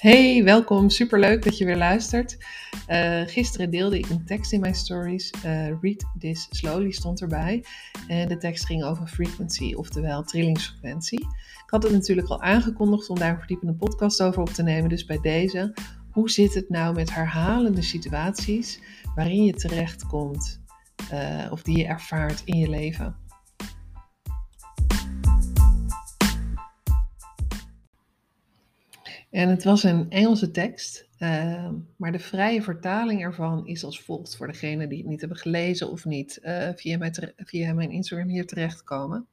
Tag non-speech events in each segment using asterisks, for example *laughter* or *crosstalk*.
Hey, welkom. Superleuk dat je weer luistert. Uh, gisteren deelde ik een tekst in mijn stories. Uh, Read this slowly stond erbij. En de tekst ging over frequency, oftewel trillingsfrequentie. Ik had het natuurlijk al aangekondigd om daar een verdiepende podcast over op te nemen. Dus bij deze, hoe zit het nou met herhalende situaties waarin je terechtkomt uh, of die je ervaart in je leven? En het was een Engelse tekst, uh, maar de vrije vertaling ervan is als volgt voor degenen die het niet hebben gelezen of niet uh, via, mijn via mijn Instagram hier terechtkomen.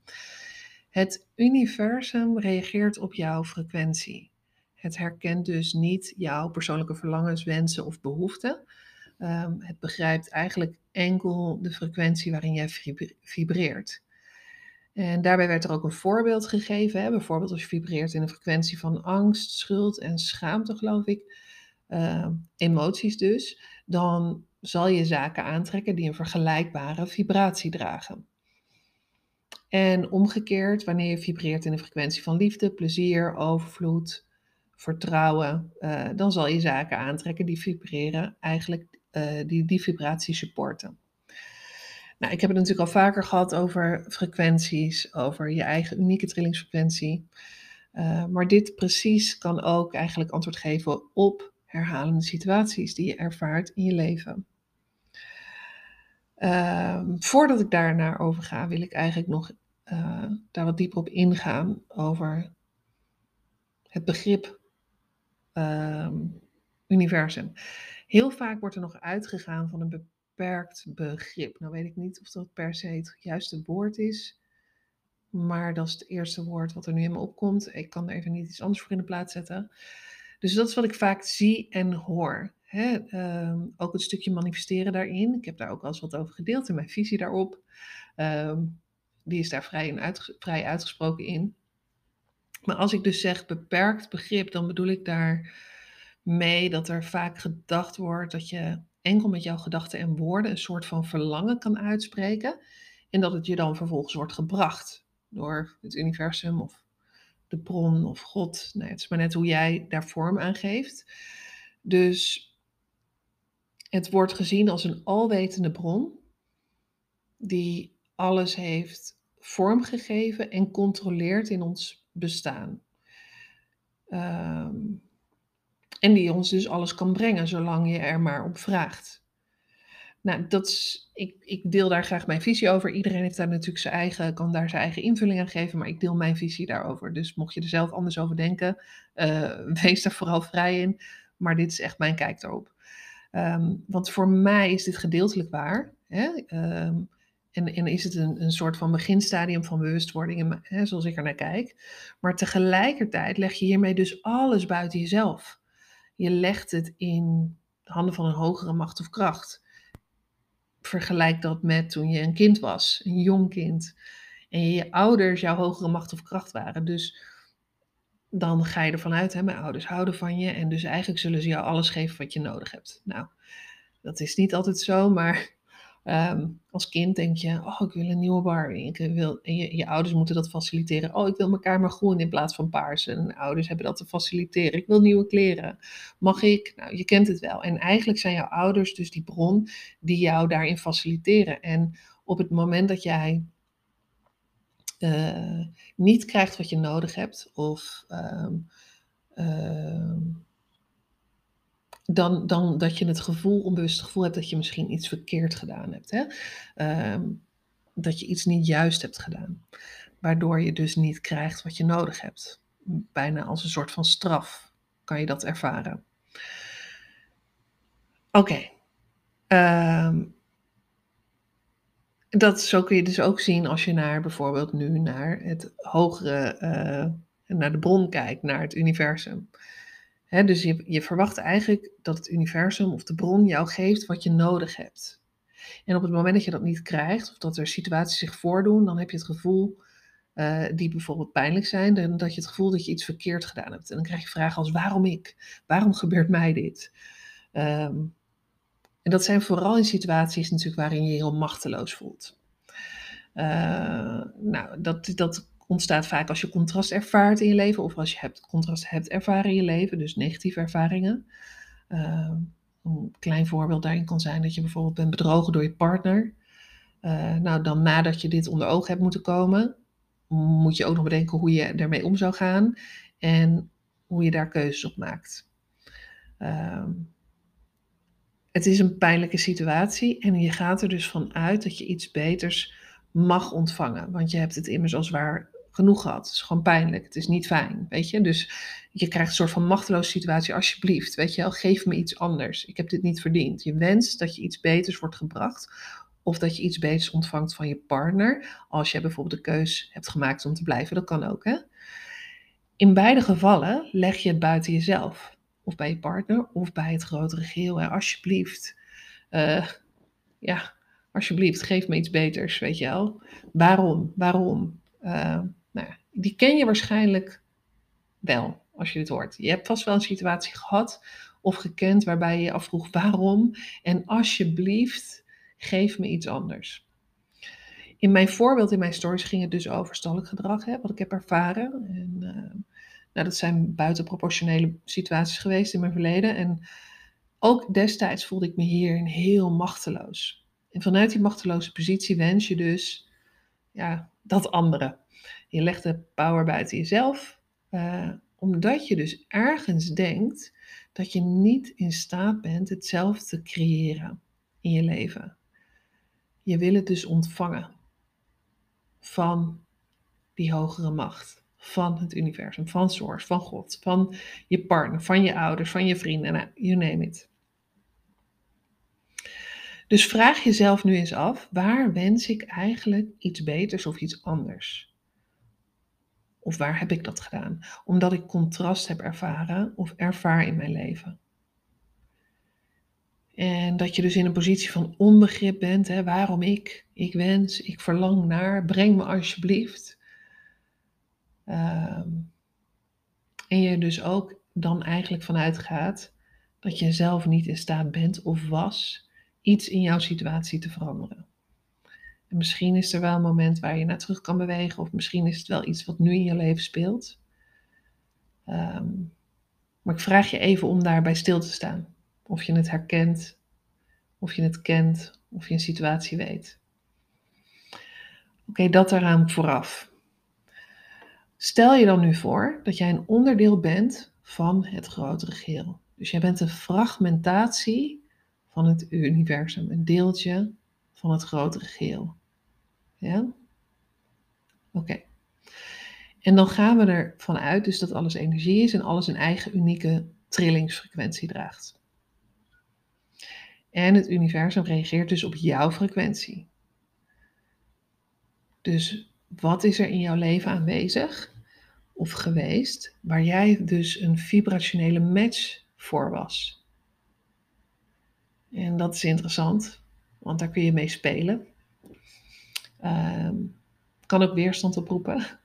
Het universum reageert op jouw frequentie. Het herkent dus niet jouw persoonlijke verlangens, wensen of behoeften. Um, het begrijpt eigenlijk enkel de frequentie waarin jij vibreert. En daarbij werd er ook een voorbeeld gegeven. Hè? Bijvoorbeeld als je vibreert in een frequentie van angst, schuld en schaamte, geloof ik. Uh, emoties dus. Dan zal je zaken aantrekken die een vergelijkbare vibratie dragen. En omgekeerd, wanneer je vibreert in een frequentie van liefde, plezier, overvloed, vertrouwen, uh, dan zal je zaken aantrekken die vibreren, eigenlijk uh, die die vibratie supporten. Nou, ik heb het natuurlijk al vaker gehad over frequenties, over je eigen unieke trillingsfrequentie. Uh, maar dit precies kan ook eigenlijk antwoord geven op herhalende situaties die je ervaart in je leven. Uh, voordat ik daar naar over ga, wil ik eigenlijk nog uh, daar wat dieper op ingaan over het begrip ehm, universum. Heel vaak wordt er nog uitgegaan van een beperkt begrip. Nou weet ik niet of dat per se het juiste woord is, maar dat is het eerste woord wat er nu in me opkomt. Ik kan er even niet iets anders voor in de plaats zetten. Dus dat is wat ik vaak zie en hoor. Hè? Um, ook het stukje manifesteren daarin. Ik heb daar ook al eens wat over gedeeld in mijn visie daarop. Um, die is daar vrij, uit, vrij uitgesproken in. Maar als ik dus zeg beperkt begrip, dan bedoel ik daar mee dat er vaak gedacht wordt dat je enkel met jouw gedachten en woorden een soort van verlangen kan uitspreken. En dat het je dan vervolgens wordt gebracht door het universum of de bron of God. Nee, het is maar net hoe jij daar vorm aan geeft. Dus het wordt gezien als een alwetende bron die alles heeft vormgegeven en controleert in ons bestaan. Um, en die ons dus alles kan brengen, zolang je er maar op vraagt. Nou, dat is, ik, ik deel daar graag mijn visie over. Iedereen heeft daar natuurlijk zijn eigen, kan daar zijn eigen invulling aan geven, maar ik deel mijn visie daarover. Dus mocht je er zelf anders over denken, uh, *laughs* wees daar vooral vrij in. Maar dit is echt mijn kijk erop. Um, want voor mij is dit gedeeltelijk waar. Hè? Um, en, en, is het een, een soort van beginstadium van bewustwording, hè, zoals ik er naar kijk. Maar tegelijkertijd leg je hiermee dus alles buiten jezelf. Je legt het in de handen van een hogere macht of kracht. Vergelijk dat met toen je een kind was, een jong kind. En je ouders jouw hogere macht of kracht waren. Dus dan ga je ervan uit, hè, mijn ouders houden van je. En dus eigenlijk zullen ze jou alles geven wat je nodig hebt. Nou, dat is niet altijd zo, maar Um, als kind denk je, oh, ik wil een nieuwe Barbie. Ik wil, en je, ouders moeten dat faciliteren. Oh, ik wil elkaar maar groen in plaats van paars. En ouders hebben dat te faciliteren. Ik wil nieuwe kleren. Mag ik? Nou, je kent het wel. En eigenlijk zijn jouw ouders dus die bron die jou daarin faciliteren. En op het moment dat jij uh, niet krijgt wat je nodig hebt, of um, uh, dan, dan dat je het gevoel, onbewust gevoel hebt dat je misschien iets verkeerd gedaan hebt. Hè? Uh, dat je iets niet juist hebt gedaan. Waardoor je dus niet krijgt wat je nodig hebt. Bijna als een soort van straf kan je dat ervaren. Oké. Ehm, dat, zo kun je dus ook zien als je naar bijvoorbeeld nu naar het hogere, uh, naar de bron kijkt, naar het universum dus je, je verwacht eigenlijk dat het universum of de bron jou geeft wat je nodig hebt. En op het moment dat je dat niet krijgt, of dat er situaties zich voordoen, dan heb je het gevoel, uh, die bijvoorbeeld pijnlijk zijn, dat je het gevoel dat je iets verkeerd gedaan hebt. En dan krijg je vragen als waarom ik? Waarom gebeurt mij dit? Um, en dat zijn vooral in situaties natuurlijk waarin je je heel machteloos voelt. Uh, nou, dat, dat ontstaat vaak als je contrast ervaart in je leven of als je hebt, contrast hebt ervaren in je leven, dus negatieve ervaringen. Uh, een klein voorbeeld daarin kan zijn dat je bijvoorbeeld bent bedrogen door je partner. Uh, nou, dan nadat je dit onder ogen hebt moeten komen, moet je ook nog bedenken hoe je ermee om zou gaan en hoe je daar keuzes op maakt. Uh, het is een pijnlijke situatie en je gaat er dus van uit dat je iets beters mag ontvangen. Want je hebt het immers al zwaar genoeg gehad. Het is gewoon pijnlijk. Het is niet fijn, weet je. Dus je krijgt een soort van machteloze situatie. Alsjeblieft, weet je wel, geef me iets anders. Ik heb dit niet verdiend. Je wenst dat je iets beters wordt gebracht. Of dat je iets beters ontvangt van je partner. Als je bijvoorbeeld de keus hebt gemaakt om te blijven. Dat kan ook, hè. In beide gevallen leg je het buiten jezelf. Of bij je partner, of bij het grotere geheel. Hè. Alsjeblieft. Uh, ja, alsjeblieft, geef me iets beters, weet je wel. Waarom? Waarom? Nou, die ken je waarschijnlijk wel, als je dit hoort. Je hebt vast wel een situatie gehad of gekend waarbij je je afvroeg waarom. En alsjeblieft, geef me iets anders. In mijn voorbeeld, in mijn stories, ging het dus over stallijk gedrag, hè, wat ik heb ervaren. En, uh, nou, dat zijn buitenproportionele situaties geweest in mijn verleden. En ook destijds voelde ik me hierin heel machteloos. En vanuit die machteloze positie wens je dus ja, dat andere. Je legt de power buiten jezelf, uh, omdat je dus ergens denkt dat je niet in staat bent het zelf te creëren in je leven. Je wil het dus ontvangen van die hogere macht, van het universum, van Source, van God, van je partner, van je ouders, van je vrienden, nou, you name it. Dus vraag jezelf nu eens af, waar wens ik eigenlijk iets beters of iets anders? Of waar heb ik dat gedaan? Omdat ik contrast heb ervaren of ervaar in mijn leven. En dat je dus in een positie van onbegrip bent. Hè, waarom ik? Ik wens, ik verlang naar. Breng me alsjeblieft. Um, en je dus ook dan eigenlijk vanuit gaat dat je zelf niet in staat bent of was iets in jouw situatie te veranderen. En misschien is er wel een moment waar je naar terug kan bewegen, of misschien is het wel iets wat nu in je leven speelt. Um, maar ik vraag je even om daarbij stil te staan. Of je het herkent, of je het kent, of je een situatie weet. Oké, dat eraan vooraf. Stel je dan nu voor dat jij een onderdeel bent van het grotere geheel. Dus jij bent een fragmentatie van het universum, een deeltje van het grotere geheel. Ja? Oké. En dan gaan we ervan uit dus dat alles energie is en alles een eigen unieke trillingsfrequentie draagt. En het universum reageert dus op jouw frequentie. Dus wat is er in jouw leven aanwezig of geweest waar jij dus een vibrationele match voor was? En dat is interessant, want daar kun je mee spelen. Um, kan ook weerstand oproepen. *laughs*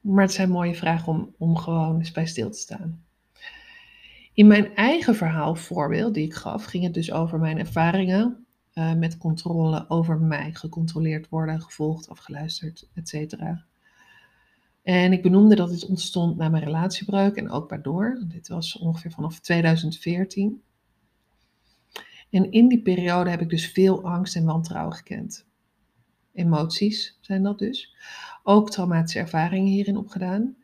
Maar het zijn mooie vragen om, om gewoon eens bij stil te staan. In mijn eigen verhaal, voorbeeld die ik gaf, ging het dus over mijn ervaringen uh, met controle over mij, gecontroleerd worden, gevolgd, afgeluisterd, etc. En ik benoemde dat dit ontstond na mijn relatiebreuk en ook waardoor. Dit was ongeveer vanaf 2014. En in die periode heb ik dus veel angst en wantrouwen gekend. Emoties zijn dat dus. Ook traumatische ervaringen hierin opgedaan.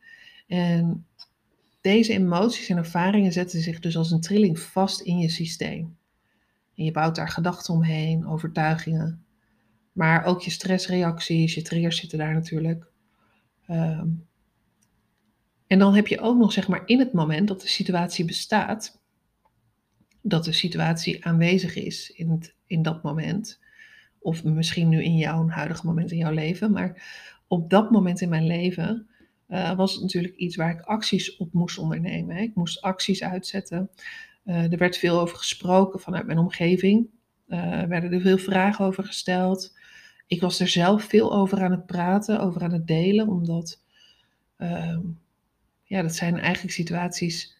En deze emoties en ervaringen zetten zich dus als een trilling vast in je systeem. En je bouwt daar gedachten omheen, overtuigingen. Maar ook je stressreacties, je triggers zitten daar natuurlijk. Um, en dan heb je ook nog, zeg maar, in het moment dat de situatie bestaat, dat de situatie aanwezig is in, in dat moment. Of misschien nu in jouw huidige moment in jouw leven. Maar op dat moment in mijn leven uh, was het natuurlijk iets waar ik acties op moest ondernemen. Hè. Ik moest acties uitzetten. Uh, er werd veel over gesproken vanuit mijn omgeving. Er werden er veel vragen over gesteld. Ik was er zelf veel over aan het praten, over aan het delen, omdat ehm, ja, dat zijn eigenlijk situaties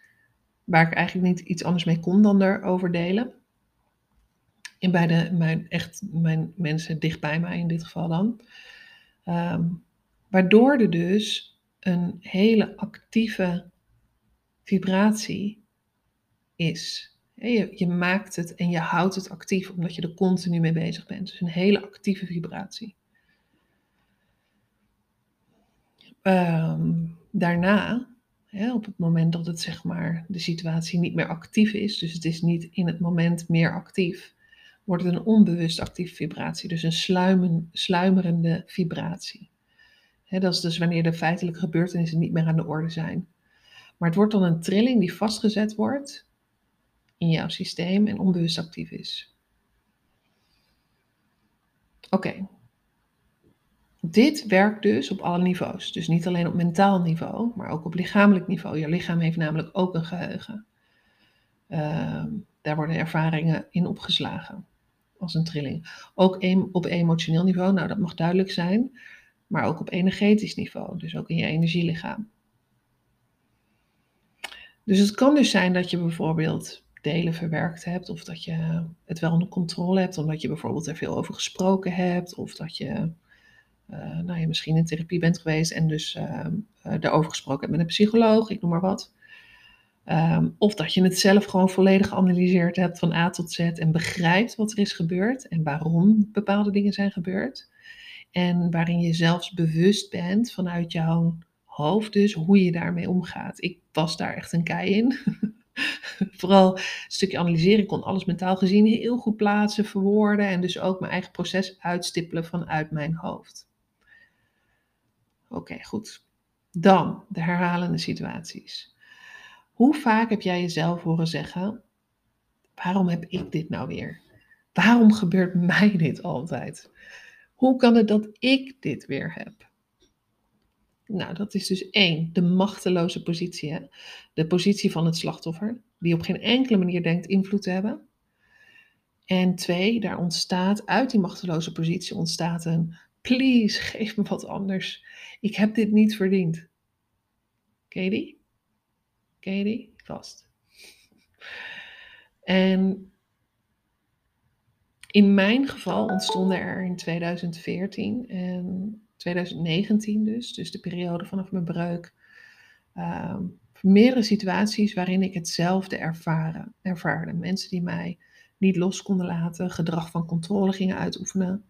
waar ik eigenlijk niet iets anders mee kon dan erover delen. En bij de, mijn, echt mijn mensen dicht bij mij in dit geval dan. Um, Waardoor er dus een hele actieve vibratie is. Je, je maakt het en je houdt het actief omdat je er continu mee bezig bent. Dus een hele actieve vibratie. Um, daarna, op het moment dat het zeg maar de situatie niet meer actief is, dus het is niet in het moment meer actief, wordt het een onbewust actieve vibratie, dus een sluimen, sluimerende vibratie. Dat is dus wanneer de feitelijke gebeurtenissen niet meer aan de orde zijn. Maar het wordt dan een trilling die vastgezet wordt in jouw systeem en onbewust actief is. Oké. Dit werkt dus op alle niveaus. Dus niet alleen op mentaal niveau, maar ook op lichamelijk niveau. Je lichaam heeft namelijk ook een geheugen. Uh, daar worden ervaringen in opgeslagen als een trilling. Ook op emotioneel niveau, nou dat mag duidelijk zijn, maar ook op energetisch niveau, dus ook in je energielichaam. Dus het kan dus zijn dat je bijvoorbeeld delen verwerkt hebt, of dat je het wel onder controle hebt, omdat je bijvoorbeeld er veel over gesproken hebt, of dat je nou, je misschien in therapie bent geweest en dus uh, daarover gesproken hebt met een psycholoog, ik noem maar wat. Um, of dat je het zelf gewoon volledig geanalyseerd hebt van A tot Z en begrijpt wat er is gebeurd en waarom bepaalde dingen zijn gebeurd. En waarin je zelfs bewust bent vanuit jouw hoofd, dus hoe je daarmee omgaat. Ik was daar echt een kei in. *laughs* Vooral een stukje analyseren. Ik kon alles mentaal gezien heel goed plaatsen, verwoorden en dus ook mijn eigen proces uitstippelen vanuit mijn hoofd. Oké, goed. Dan de herhalende situaties. Hoe vaak heb jij jezelf horen zeggen: waarom heb ik dit nou weer? Waarom gebeurt *laughs* mij dit altijd? Hoe kan het dat ik dit weer heb? Nou, dat is dus één, de machteloze positie. Hè? De positie van het slachtoffer, die op geen enkele manier denkt invloed te hebben. En twee, daar ontstaat uit die machteloze positie ontstaat een please, geef me wat anders. Ik heb dit niet verdiend. Je die? Vast. En in mijn geval ontstonden er in 2014 en 2019 dus, dus de periode vanaf mijn breuk, uh, meerdere situaties waarin ik hetzelfde ervaren, ervaarde. Mensen die mij niet los konden laten, gedrag van controle gingen uitoefenen.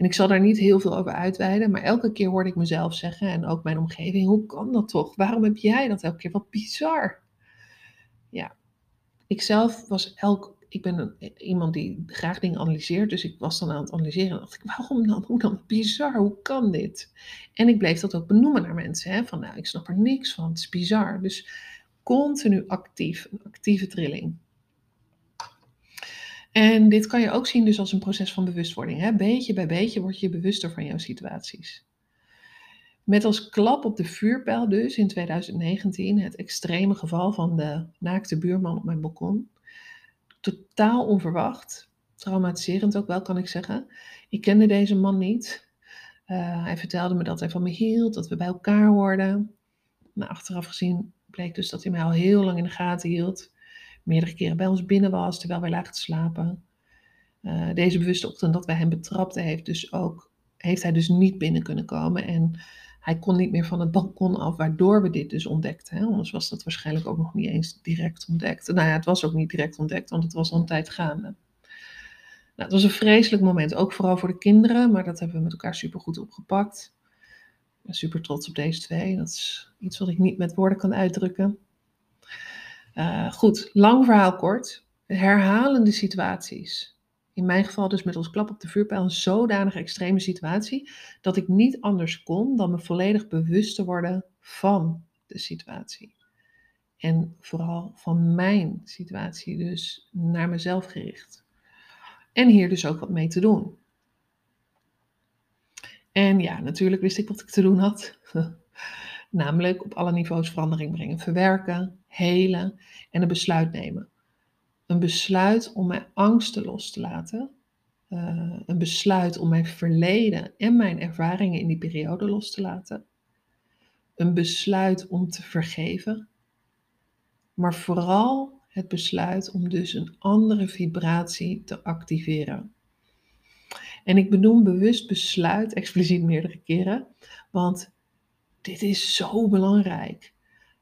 En ik zal daar niet heel veel over uitweiden, maar elke keer hoorde ik mezelf zeggen en ook mijn omgeving: hoe kan dat toch? Waarom heb jij dat elke keer? Wat bizar. Ja, ik zelf was elk ik ben een, iemand die graag dingen analyseert. Dus ik was dan aan het analyseren en dacht ik, waarom dan? Hoe dan? Bizar, hoe kan dit? En ik bleef dat ook benoemen naar mensen. Hè? Van nou, ik snap er niks van, het is bizar. Dus continu actief, een actieve trilling. En dit kan je ook zien dus als een proces van bewustwording. Hè? Beetje bij beetje word je bewuster van jouw situaties. Met als klap op de vuurpijl dus in 2019 het extreme geval van de naakte buurman op mijn balkon totaal onverwacht. Traumatiserend ook wel, kan ik zeggen. Ik kende deze man niet. Uh, hij vertelde me dat hij van me hield, dat we bij elkaar hoorden. Maar achteraf gezien bleek dus dat hij mij al heel lang in de gaten hield. Meerdere keren bij ons binnen was, terwijl wij lagen te slapen. Uh, deze bewuste ochtend dat wij hem betrapten, heeft, dus ook, heeft hij dus niet binnen kunnen komen. En hij kon niet meer van het balkon af, waardoor we dit dus ontdekten. Hè? Anders was dat waarschijnlijk ook nog niet eens direct ontdekt. Nou ja, het was ook niet direct ontdekt, want het was al een tijd gaande. Nou, het was een vreselijk moment, ook vooral voor de kinderen, maar dat hebben we met elkaar super goed opgepakt. Super trots op deze twee. Dat is iets wat ik niet met woorden kan uitdrukken. Uh, goed, lang verhaal kort. Herhalende situaties in mijn geval dus met ons klap op de vuurpijl, een zodanig extreme situatie, dat ik niet anders kon dan me volledig bewust te worden van de situatie. En vooral van mijn situatie, dus naar mezelf gericht. En hier dus ook wat mee te doen. En ja, natuurlijk wist ik wat ik te doen had. *laughs* Namelijk op alle niveaus verandering brengen, verwerken, helen en een besluit nemen. Een besluit om mijn angsten los te laten. Uh, een besluit om mijn verleden en mijn ervaringen in die periode los te laten. Een besluit om te vergeven. Maar vooral het besluit om dus een andere vibratie te activeren. En ik benoem bewust besluit expliciet meerdere keren, want dit is zo belangrijk.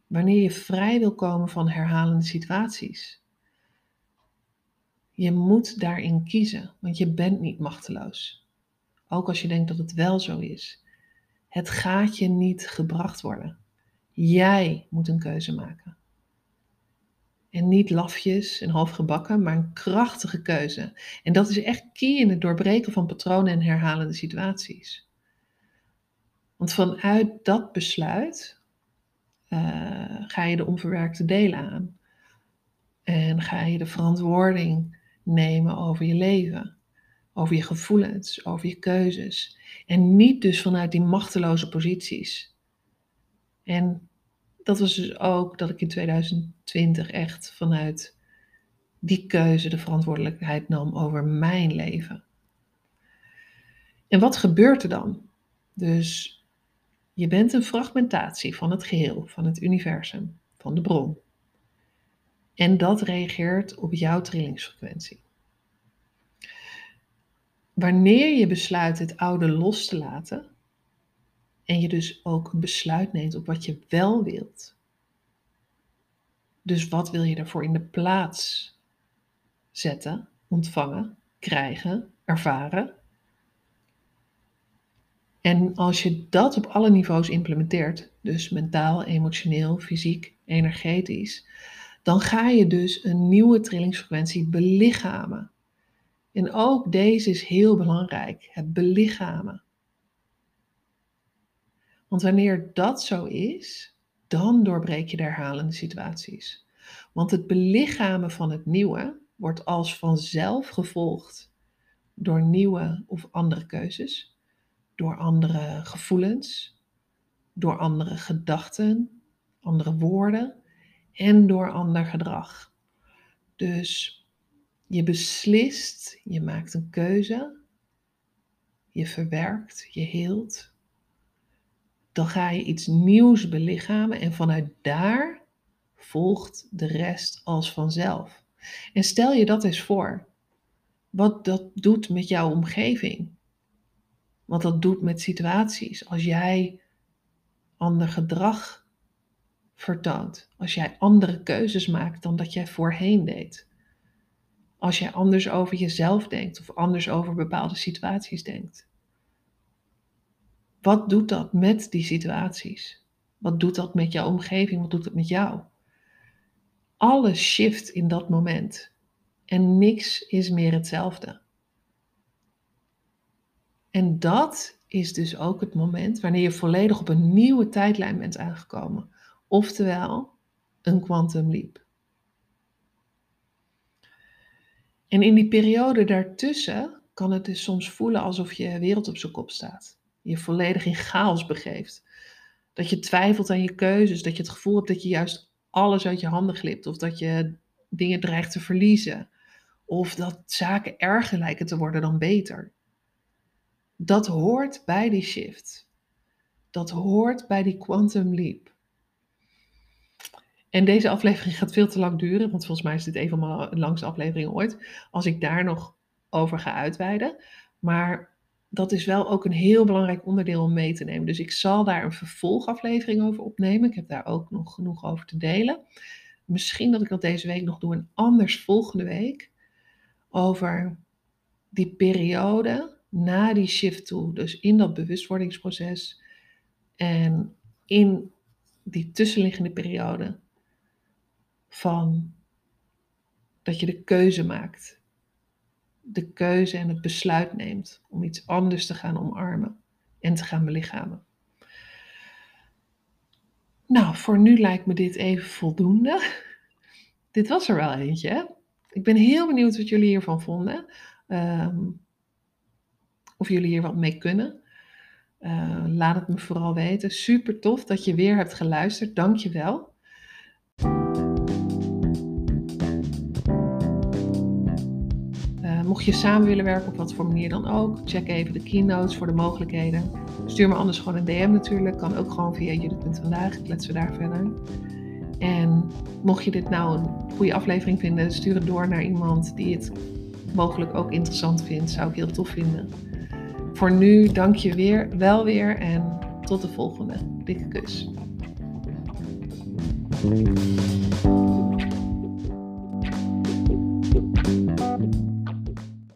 Wanneer je vrij wil komen van herhalende situaties. Je moet daarin kiezen, want je bent niet machteloos. Ook als je denkt dat het wel zo is. Het gaat je niet gebracht worden. Jij moet een keuze maken. En niet lafjes en halfgebakken, maar een krachtige keuze. En dat is echt key in het doorbreken van patronen en herhalende situaties. Want vanuit dat besluit uh, ga je de onverwerkte delen aan. En ga je de verantwoording nemen over je leven, over je gevoelens, over je keuzes. En niet dus vanuit die machteloze posities. En dat was dus ook dat ik in 2020 echt vanuit die keuze de verantwoordelijkheid nam over mijn leven. En wat gebeurt er dan? Dus je bent een fragmentatie van het geheel, van het universum, van de bron. En dat reageert op jouw trillingsfrequentie. Wanneer je besluit het oude los te laten, en je dus ook een besluit neemt op wat je wel wilt. Dus wat wil je daarvoor in de plaats zetten, ontvangen, krijgen, ervaren? En als je dat op alle niveaus implementeert, dus mentaal, emotioneel, fysiek, energetisch, dan ga je dus een nieuwe trillingsfrequentie belichamen. En ook deze is heel belangrijk, het belichamen. Want wanneer dat zo is, dan doorbreek je de herhalende situaties. Want het belichamen van het nieuwe wordt als vanzelf gevolgd door nieuwe of andere keuzes, door andere gevoelens, door andere gedachten, andere woorden en door ander gedrag. Dus je beslist, je maakt een keuze, je verwerkt, je heelt. Dan ga je iets nieuws belichamen en vanuit daar volgt de rest als vanzelf. En stel je dat eens voor, wat dat doet met jouw omgeving. Wat dat doet met situaties. Als jij ander gedrag vertoont. Als jij andere keuzes maakt dan dat jij voorheen deed. Als jij anders over jezelf denkt of anders over bepaalde situaties denkt. Wat doet dat met die situaties? Wat doet dat met jouw omgeving? Wat doet het met jou? Alles shift in dat moment. En niks is meer hetzelfde. En dat is dus ook het moment wanneer je volledig op een nieuwe tijdlijn bent aangekomen. Oftewel, een quantum leap. En in die periode daartussen kan het dus soms voelen alsof je wereld op zijn kop staat. Je volledig in chaos begeeft. Dat je twijfelt aan je keuzes, dat je het gevoel hebt dat je juist alles uit je handen glipt of dat je dingen dreigt te verliezen. Of dat zaken erger lijken te worden dan beter. Dat hoort bij die shift. Dat hoort bij die quantum leap. En deze aflevering gaat veel te lang duren, want volgens mij is dit een van mijn langste afleveringen ooit. Als ik daar nog over ga uitweiden. Maar dat is wel ook een heel belangrijk onderdeel om mee te nemen. Dus ik zal daar een vervolgaflevering over opnemen. Ik heb daar ook nog genoeg over te delen. Misschien dat ik dat deze week nog doe en anders volgende week. Over die periode na die shift toe. Dus in dat bewustwordingsproces en in die tussenliggende periode van dat je de keuze maakt. De keuze en het besluit neemt om iets anders te gaan omarmen en te gaan belichamen. Nou, voor nu lijkt me dit even voldoende. Dit was er wel eentje. Ik ben heel benieuwd wat jullie hiervan vonden. Ehm, of jullie hier wat mee kunnen. Uh, laat het me vooral weten. Super tof dat je weer hebt geluisterd. Dank je wel. mocht je samen willen werken, op wat voor manier dan ook, check even de keynotes voor de mogelijkheden. Stuur me anders gewoon een DM natuurlijk. Kan ook gewoon via Judith.vandaag. Kletsen we daar verder. En mocht je dit nou een goede aflevering vinden, stuur het door naar iemand die het mogelijk ook interessant vindt. Zou ik heel tof vinden. Voor nu dank je weer, wel weer en tot de volgende. Dikke kus.